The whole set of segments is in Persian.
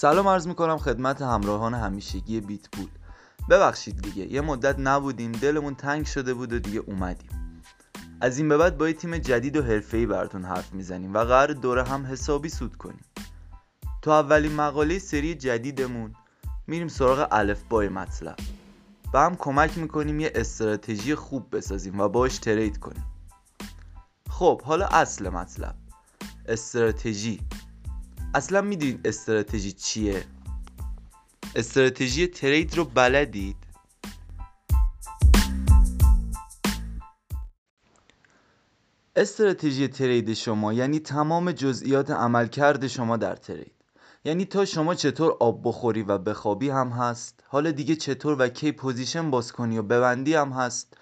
سلام عرض می‌کنم خدمت همراهان همیشگی بیت پول ببخشید دیگه یه مدت نبودیم دلمون تنگ شده بود و دیگه اومدیم. از این به بعد با یه تیم جدید و حرفه‌ای براتون حرف می‌زنیم و قرار دوره هم حسابی سود کنیم. تو اولین مقاله سری جدیدمون میریم سراغ الفبای مطلب. و هم کمک می‌کنیم یه استراتژی خوب بسازیم و باش ترید کنیم. خب حالا اصل مطلب. استراتژی. اصلا می‌دونید استراتژی چیه؟ استراتژی ترید رو بلدید. استراتژی ترید شما یعنی تمام جزئیات عملکرد شما در ترید. یعنی تا شما چطور آب بخوری و بخوابی هم هست حالا دیگه چطور و کی پوزیشن باز کنی و ببندی هم هست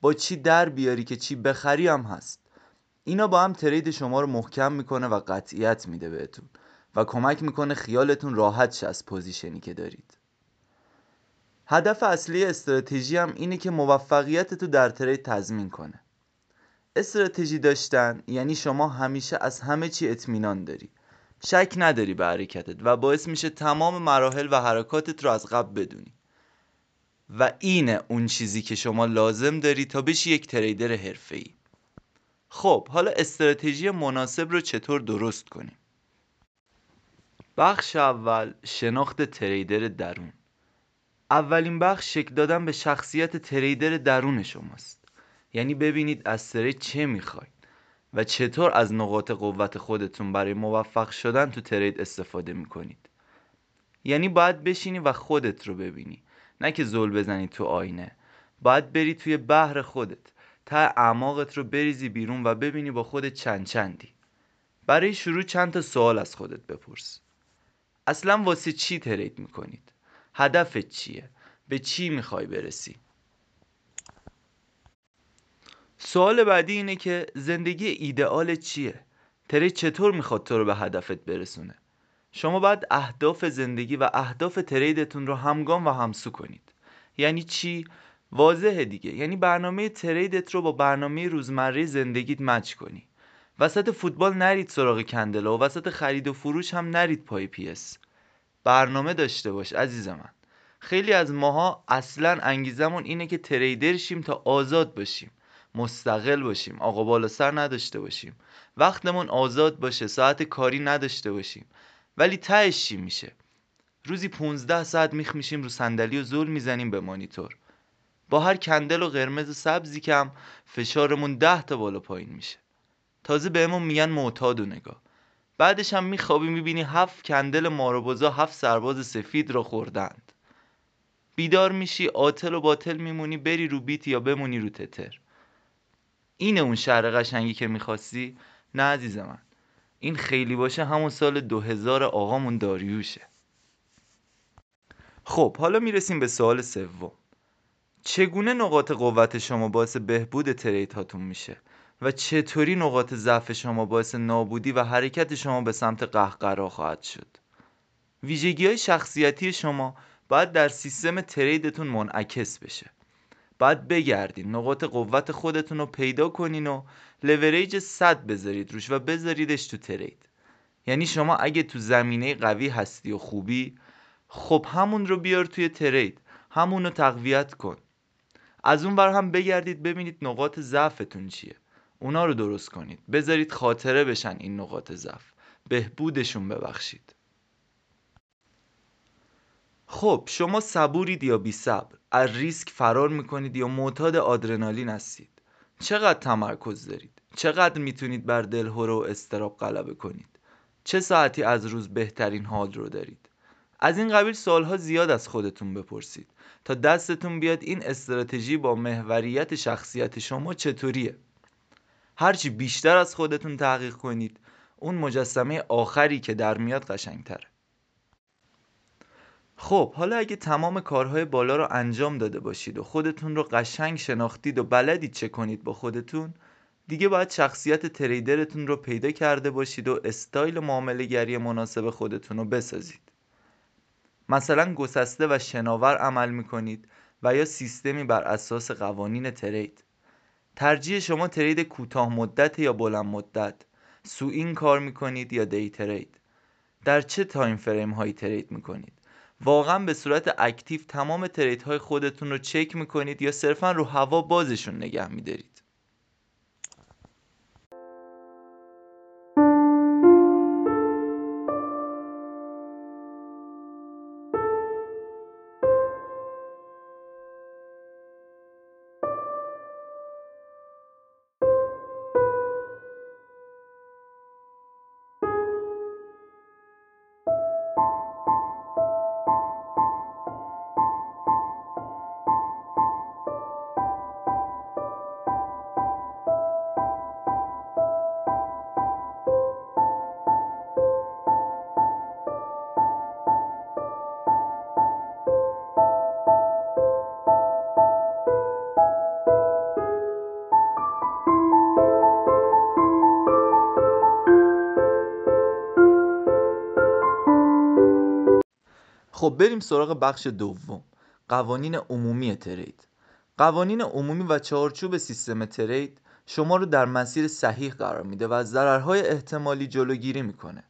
با چی در بیاری که چی بخری هم هست. اینا با هم ترید شما رو محکم می‌کنه و قطعیت میده بهتون و کمک می‌کنه خیالتون راحت شه از پوزیشنی که دارید. هدف اصلی استراتژی هم اینه که موفقیت تو در ترید تضمین کنه. استراتژی داشتن یعنی شما همیشه از همه چی اطمینان داری. شک نداری به حرکتت و باعث میشه تمام مراحل و حرکاتت رو از قبل بدونی. و اینه اون چیزی که شما لازم داری تا بشی یک تریدر حرفه‌ای. خب حالا استراتژی مناسب رو چطور درست کنیم؟ بخش اول شناخت تریدر درون. اولین بخش شکل دادن به شخصیت تریدر درون شماست. یعنی ببینید از ترید چه می‌خواید و چطور از نقاط قوت خودتون برای موفق شدن تو ترید استفاده می‌کنید. یعنی باید بشینی و خودت رو ببینی. نه که زل بزنی تو آینه. باید بری توی بحر خودت. تا اعماقت رو بریزی بیرون و ببینی با خودت چند چندی. برای شروع چند تا سوال از خودت بپرس. اصلا واسه چی ترید می‌کنید؟ هدفت چیه؟ به چی می‌خوای برسی؟ سوال بعدی اینه که زندگی ایدئال چیه؟ ترید چطور می‌خواد تو رو به هدفت برسونه؟ شما باید اهداف زندگی و اهداف تریدتون رو همگام و همسو کنید. یعنی چی؟ واضحه دیگه. یعنی برنامه تریدت رو با برنامه روزمره زندگیت مچ کنی. وسط فوتبال نرید سراغ کندلا و وسط خرید و فروش هم نرید پای پیس برنامه داشته باش عزیز من خیلی از ماها اصلا انگیزمون اینه که تریدر شیم تا آزاد باشیم. مستقل باشیم. آقا بالا سر نداشته باشیم. وقتمون آزاد باشه. ساعت کاری نداشته باشیم. ولی تهش چی میشه؟ روزی 15 ساعت میخ میشیم رو صندلی و زول می‌زنیم به مانیتور. با هر کندل و قرمز و سبزی کم فشارمون ده تا بالا پایین میشه. تازه بهمون میگن معتاد و نگاه. بعدش هم میخوابی می‌بینی هفت کندل ماروبازا هفت سرباز سفید را خوردند. بیدار میشی آتل و باطل میمونی بری رو بیت یا بمونی رو تتر. اینه اون شهر قشنگی که می‌خواستی؟ نه عزیز من این خیلی باشه همون سال 2000 آقامون داریوشه. خب حالا می‌رسیم به سوال سوم. چگونه نقاط قوت شما باعث بهبود ترید هاتون میشه؟ و چطوری نقاط ضعف شما باعث نابودی و حرکت شما به سمت قهقرا خواهد شد؟ ویژگی های شخصیتی شما باید در سیستم تریدتون منعکس بشه. باید بگردین نقاط قوت خودتون رو پیدا کنین و لوریج 100 بذارید روش و بذاریدش تو ترید. یعنی شما اگه تو زمینه قوی هستی و خوبی خب همون رو بیار توی ترید همون رو تقویت کن. از اون بر هم بگردید ببینید نقاط ضعفتون چیه. اونا رو درست کنید. بذارید خاطره بشن این نقاط ضعف. بهبودشون ببخشید. خب شما صبورید یا بی صبر؟ از ریسک فرار می‌کنید یا معتاد آدرنالین هستید؟ چقدر تمرکز دارید؟ چقدر می‌تونید بر دلهوره و استراب غلبه کنید؟ چه ساعتی از روز بهترین حال رو دارید؟ از این قبیل سوالها زیاد از خودتون بپرسید. تا دستتون بیاد این استراتژی با محوریت شخصیت شما چطوریه؟ هرچی بیشتر از خودتون تحقیق کنید اون مجسمه آخری که در میاد قشنگتره خب حالا اگه تمام کارهای بالا رو انجام داده باشید و خودتون رو قشنگ شناختید و بلدید چه کنید با خودتون دیگه باید شخصیت تریدرتون رو پیدا کرده باشید و استایل معامله گری مناسب خودتون رو بسازید. مثلا گسسته و شناور عمل می‌کنید و یا سیستمی بر اساس قوانین trade. ترجیح شما trade کوتاه مدت یا بلند مدت. swing کار می‌کنید یا day trade. در چه time frame هایی trade می‌کنید؟ واقعا به صورت active تمام trade های خودتون رو چک می‌کنید یا صرفا رو هوا بازشون نگه میدارید؟ خب بریم سراغ بخش دوم. قوانین عمومی ترید. قوانین عمومی و چارچوب سیستم ترید شما رو در مسیر صحیح قرار میده و از ضررهای احتمالی جلوگیری می‌کنه.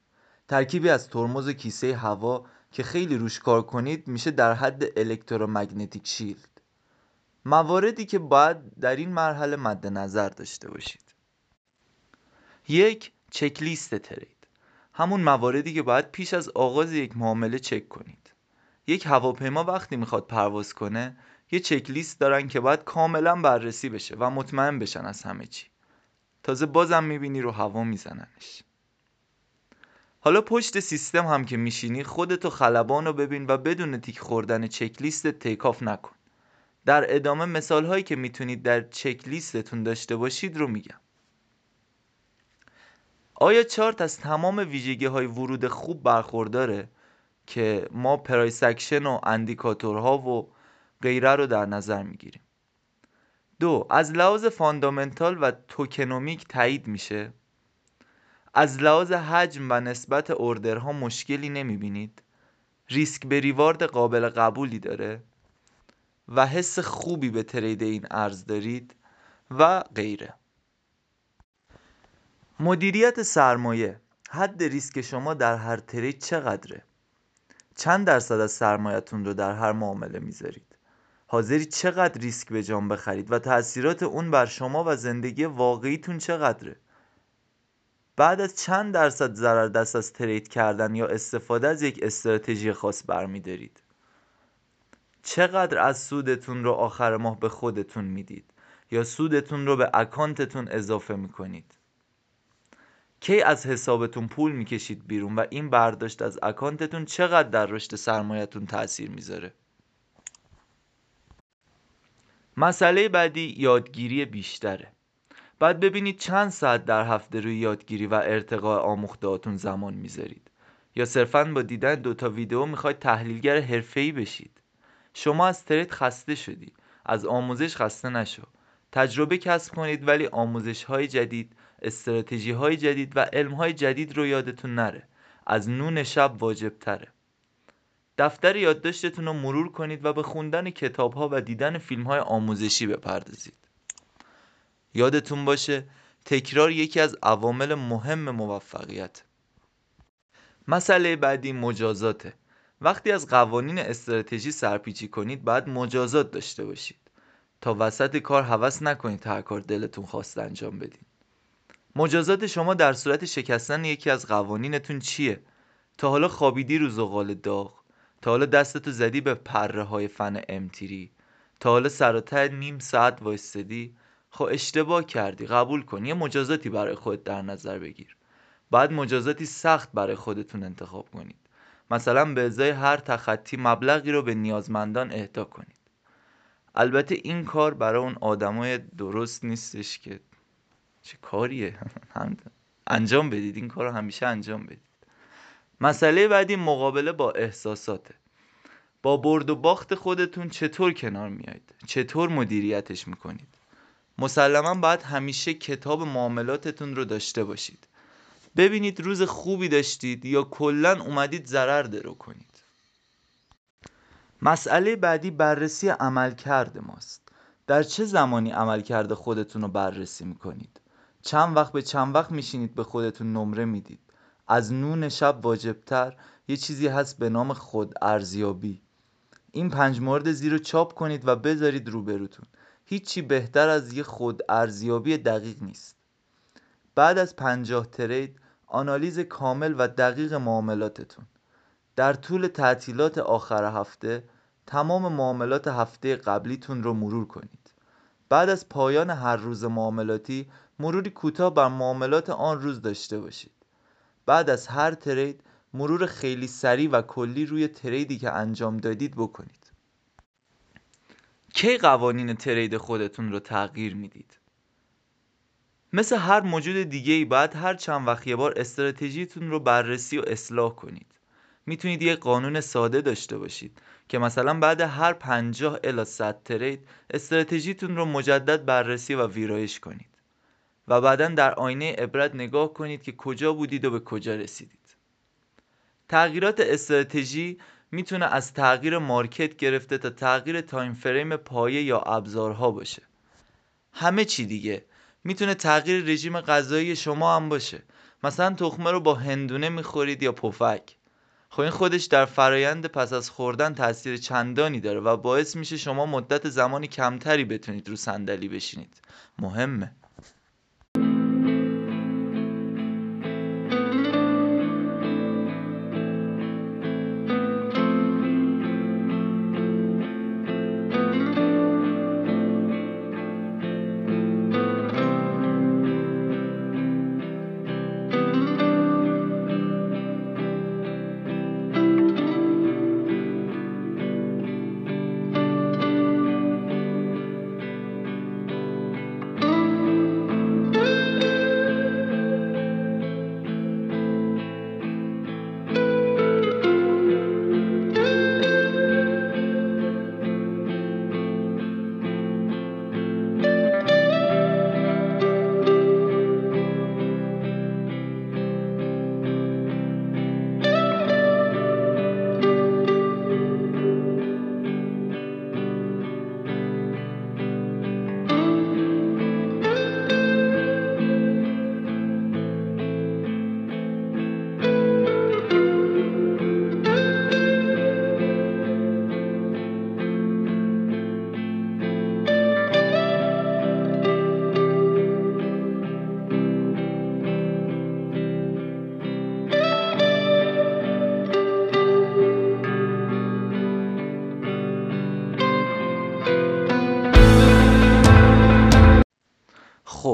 ترکیبی از ترمز کیسه هوا که خیلی روش کار کنید میشه در حد الکترومگنتیک شیلد. مواردی که باید در این مرحله مد نظر داشته باشید. یک چکلیست ترید. همون مواردی که باید پیش از آغاز یک معامله چک کنید. یک هواپیما وقتی می‌خواد پرواز کنه یه چکلیست دارن که باید کاملا بررسی بشه و مطمئن بشن از همه چی. تازه بازم می‌بینی رو هوا میزننش. حالا پشت سیستم هم که میشینی خودتو خلبان رو ببین و بدون تیک خوردن چکلیست تیکاف نکن. در ادامه مثال هایی که می‌تونید در چکلیستتون داشته باشید رو میگم. آیا چارت از تمام ویژگی های ورود خوب برخورداره؟ که ما price action و indicator ها و غیره رو در نظر می‌گیریم. دو از لحاظ fundamental و tokenomic تایید میشه. از لحاظ حجم و نسبت order ها مشکلی نمی‌بینید. ریسک به reward قابل قبولی داره و حس خوبی به trade این ارز دارید و غیره. مدیریت سرمایه حد ریسک شما در هر ترید چقدره؟ چند درصد از سرمایتون رو در هر معامله می‌ذارید؟ حاضری چقدر ریسک به جان بخرید و تاثیرات اون بر شما و زندگی واقعیتون چقدره؟ بعد از چند درصد ضرر دست از ترید کردن یا استفاده از یک استراتژی خاص برمیدارید؟ چقدر از سودتون رو آخر ماه به خودتون می‌دید یا سودتون رو به اکانتتون اضافه می‌کنید؟ کی از حسابتون پول می‌کشید بیرون و این برداشت از اکانتتون چقدر در رشد سرمایهتون تاثیر می‌ذاره؟ مسئله بعدی یادگیری بیشتره. بعد ببینید چند ساعت در هفته روی یادگیری و ارتقاء آموختهاتون زمان می‌ذارید. یا صرفا با دیدن دوتا ویدیو می‌خواید تحلیلگر حرفه‌ای بشید. شما از ترید خسته شدی از آموزش خسته نشو. تجربه کسب کنید ولی آموزش های جدید استراتژی های جدید و علم های جدید رو یادتون نره. از نون شب واجب تره دفتر یادداشتتون رو مرور کنید و به خوندن کتاب ها و دیدن فیلم های آموزشی بپردازید. یادتون باشه تکرار یکی از عوامل مهم موفقیت. مسئله بعدی مجازاته. وقتی از قوانین استراتژی سرپیچی کنید باید مجازات داشته باشید. تا وسط کار هوس نکنید هر کار دلتون خواست انجام بدید مجازات شما در صورت شکستن یکی از قوانینتون چیه؟ تا حالا خوابیدی رو زغال داغ؟ تا حالا دستتو زدی به پره های فن امتیری؟ تا حالا سراتر نیم ساعت وایستدی؟ خب اشتباه کردی قبول کن یه مجازاتی برای خودت در نظر بگیر. بعد مجازاتی سخت برای خودتون انتخاب کنید. مثلا به ازای هر تخطی مبلغی رو به نیازمندان اهدا کنید. البته این کار برای اون آدمای درست نیستش که چه کاریه؟ انجام بدید این کار رو همیشه انجام بدید. مسئله بعدی مقابله با احساساته. با برد و باخت خودتون چطور کنار میایید؟ چطور مدیریتش می‌کنید؟ مسلما باید همیشه کتاب معاملاتتون رو داشته باشید. ببینید روز خوبی داشتید یا کلا اومدید ضرر درو کنید. مسئله بعدی بررسی عملکرد ماست. در چه زمانی عملکرد خودتون رو بررسی می‌کنید؟ چند وقت به چند وقت میشینید به خودتون نمره می‌دید. از نون شب واجبتر یه چیزی هست به نام خود ارزیابی این پنج مورد زیر رو چاپ کنید و بذارید روبروتون. هیچی بهتر از یه خود ارزیابی دقیق نیست. بعد از پنجاه ترید آنالیز کامل و دقیق معاملاتتون. در طول تعطیلات آخر هفته تمام معاملات هفته قبلیتون رو مرور کنید. بعد از پایان هر روز معاملاتی مروری کوتاه بر معاملات آن روز داشته باشید. بعد از هر ترید مرور خیلی سریع و کلی روی تریدی که انجام دادید بکنید. کی قوانین ترید خودتون رو تغییر می‌دید؟ مثل هر موجود دیگه ای باید هر چند وقت یه بار استراتژیتون رو بررسی و اصلاح کنید. می‌تونید یه قانون ساده داشته باشید که مثلا بعد هر 50 الی 100 ترید استراتژیتون رو مجدد بررسی و ویرایش کنید. و بعدا در آینه عبرت نگاه کنید که کجا بودید و به کجا رسیدید. تغییرات استراتژی می‌تونه از تغییر market گرفته تا تغییر time frame پایه یا ابزارها باشه. همه چی دیگه می‌تونه تغییر رژیم غذایی شما هم باشه. مثلا تخمه رو با هندونه می‌خورید یا پفک. خب این خودش در فرایند پس از خوردن تاثیر چندانی داره و باعث میشه شما مدت زمانی کمتری بتونید رو صندلی بشینید. مهمه.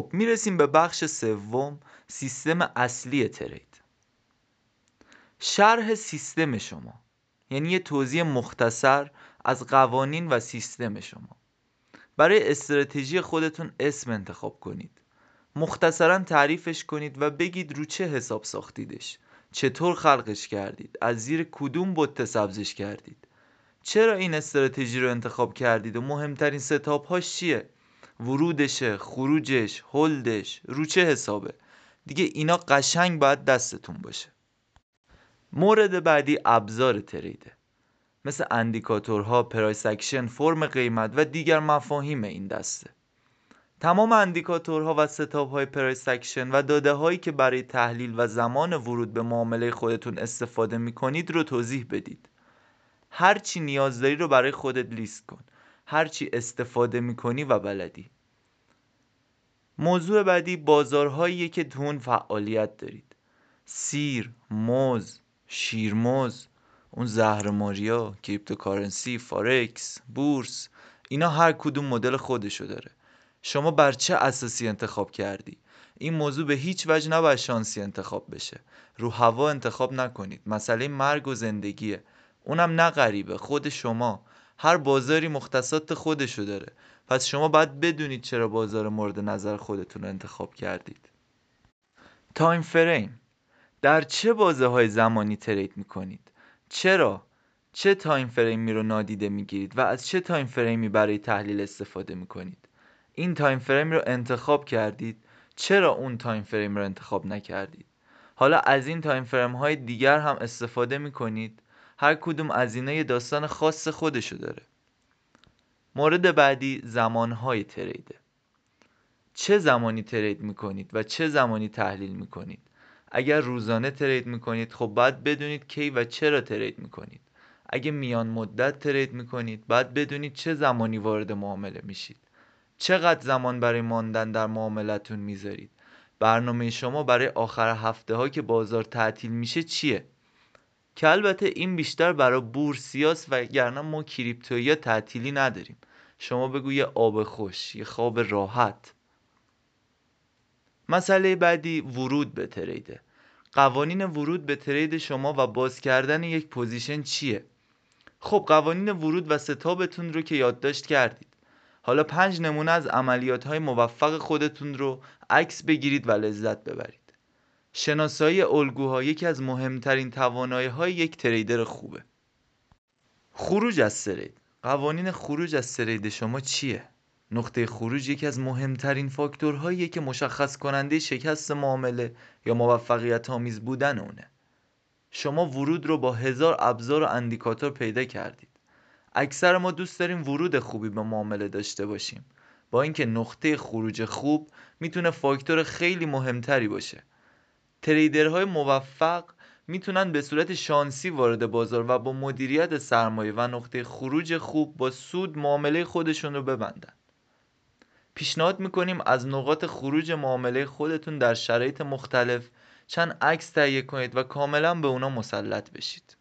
خب می‌رسیم به بخش سوم سیستم اصلی ترید. شرح سیستم شما یعنی یه توضیح مختصر از قوانین و سیستم شما. برای استراتژی خودتون اسم انتخاب کنید. مختصرا تعریفش کنید و بگید رو چه حساب ساختیدش. چطور خلقش کردید؟ از زیر کدوم بت سبزش کردید؟ چرا این استراتژی رو انتخاب کردید و مهمترین ستاپ هاش چیه؟ ورودش خروجش hold ش رو چه حسابه. دیگه اینا قشنگ باید دستتون باشه. مورد بعدی ابزار trade ه. مثل indicator ها price action فرم قیمت و دیگر مفاهیم این دسته. تمام indicator ها و setup های price action و داده هایی که برای تحلیل و زمان ورود به معامله خودتون استفاده می کنید رو توضیح بدید. هرچی نیاز داری رو برای خودت لیست کن. هرچی استفاده می‌کنی و بلدی. موضوع بعدی بازارهایی که توش فعالیت دارید. سیر، موز، شیرموز اون زهر ماریا، cryptocurrency، Forex، بورس اینا هر کدوم مدل خودشو داره. شما بر چه اساسی انتخاب کردی؟ این موضوع به هیچ وجه نباید شانسی انتخاب بشه. رو هوا انتخاب نکنید. مسئله مرگ و زندگیه. اونم نه غریبه خود شما. هر بازاری مختصات خودشو داره. پس شما باید بدونید چرا بازار مورد نظر خودتون رو انتخاب کردید. time frame. در چه بازه های زمانی trade می‌کنید؟ چرا؟ چه time frame ی رو نادیده می‌گیرید و از چه time frame ی برای تحلیل استفاده می‌کنید؟ این time frame رو انتخاب کردید. چرا اون time frame رو انتخاب نکردید؟ حالا از این تایم فریم های دیگر هم استفاده می‌کنید. هر کدوم از اینا یه داستان خاص خودشو داره. مورد بعدی زمانهای تریده. چه زمانی ترید می‌کنید و چه زمانی تحلیل می‌کنید؟ اگر روزانه ترید می‌کنید خب باید بدونید کی و چرا ترید می‌کنید. اگه میان مدت ترید می‌کنید باید بدونید چه زمانی وارد معامله میشید. چقدر زمان برای ماندن در معاملتون می‌ذارید؟ برنامه شما برای آخر هفته ها که بازار تعطیل میشه چیه؟ که البته این بیشتر برای بورسیاس و گرنه ما کریپتویی تعطیلی نداریم. شما بگو یه آب خوش یه خواب راحت. مسئله بعدی ورود به تریده. قوانین ورود به ترید شما و باز کردن یک پوزیشن چیه؟ خب قوانین ورود و ستابتون رو که یادداشت کردید. حالا پنج نمونه از عملیات های موفق خودتون رو عکس بگیرید و لذت ببرید. شناسایی الگوها یکی از مهمترین توانایی های یک تریدر خوبه. خروج از ترید قوانین خروج از ترید شما چیه؟ نقطه خروج یکی از مهمترین فاکتورهاییه که مشخص کننده شکست معامله یا موفقیت آمیز بودن اونه. شما ورود رو با هزار ابزار و اندیکاتور پیدا کردید. اکثر ما دوست داریم ورود خوبی به معامله داشته باشیم. با اینکه نقطه خروج خوب می‌تونه فاکتور خیلی مهمتری باشه. تریدرهای موفق می‌تونن به صورت شانسی وارد بازار و با مدیریت سرمایه و نقطه خروج خوب با سود معامله خودشون رو ببندن. پیشنهاد می‌کنیم از نقاط خروج معامله خودتون در شرایط مختلف چند عکس تهیه کنید و کاملا به اونا مسلط بشید.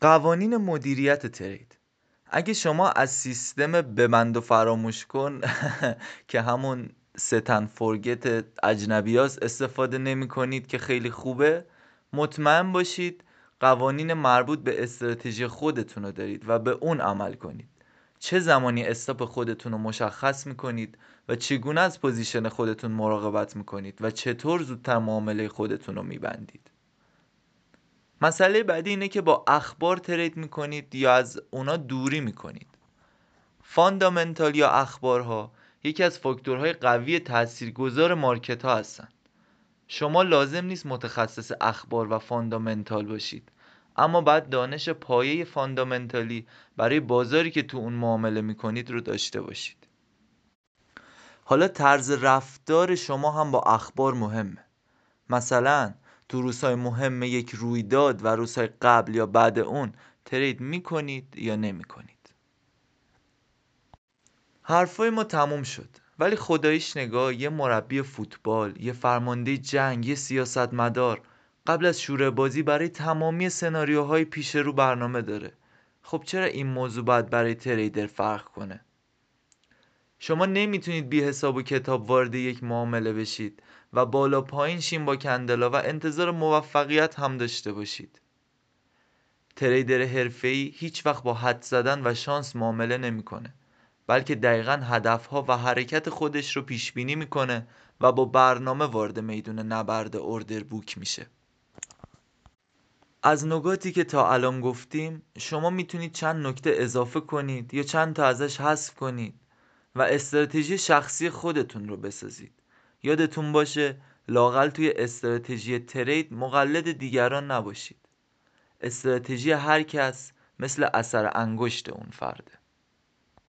قوانین مدیریت trade. اگه شما از سیستم ببند و فراموش کن که همون set and forget اجنبی استفاده نمی کنید که خیلی خوبه. مطمئن باشید قوانین مربوط به استراتژی خودتون رو دارید و به اون عمل کنید. چه زمانی stop خودتون رو مشخص می‌کنید و چگونه از position خودتون مراقبت می‌کنید و چطور زودتر معامله خودتون رو میبندید مسئله بعدی اینه که با اخبار trade می‌کنید یا از اونا دوری می‌کنید fundamental یا اخبارها یکی از فاکتورهای قوی تاثیرگذار market ها هستن. شما لازم نیست متخصص اخبار و fundamental باشید. اما باید دانش پایه fundamental ی برای بازاری که تو اون معامله می‌کنید رو داشته باشید. حالا طرز رفتار شما هم با اخبار مهمه. مثلا تو روزهای مهم یک رویداد و روزهای قبل یا بعد اون ترید می‌کنید یا نمی‌کنید. حرفای ما تموم شد. ولی خداییش نگاه یه مربی فوتبال یه فرمانده جنگ یه سیاستمدار قبل از شروع بازی برای تمامی سناریوهای پیش رو برنامه داره. خب چرا این موضوع باید برای تریدر فرق کنه؟ شما نمی‌تونید بی حساب و کتاب وارد یک معامله بشید و بالا پایین شین با کندلا و انتظار موفقیت هم داشته باشید. تریدر حرفه‌ای هیچ وقت با حد زدن و شانس معامله نمی‌کنه. بلکه دقیقا هدفها و حرکت خودش رو پیش بینی می‌کنه و با برنامه وارد میدون نبرد اوردر بوک میشه. از نکاتی که تا الان گفتیم شما می‌تونید چند نکته اضافه کنید یا چند تا ازش حذف کنید و استراتژی شخصی خودتون رو بسازید. یادتون باشه لاقل توی استراتژی ترید مقلد دیگران نباشید. استراتژی هر کس مثل اثر انگشت اون فرده.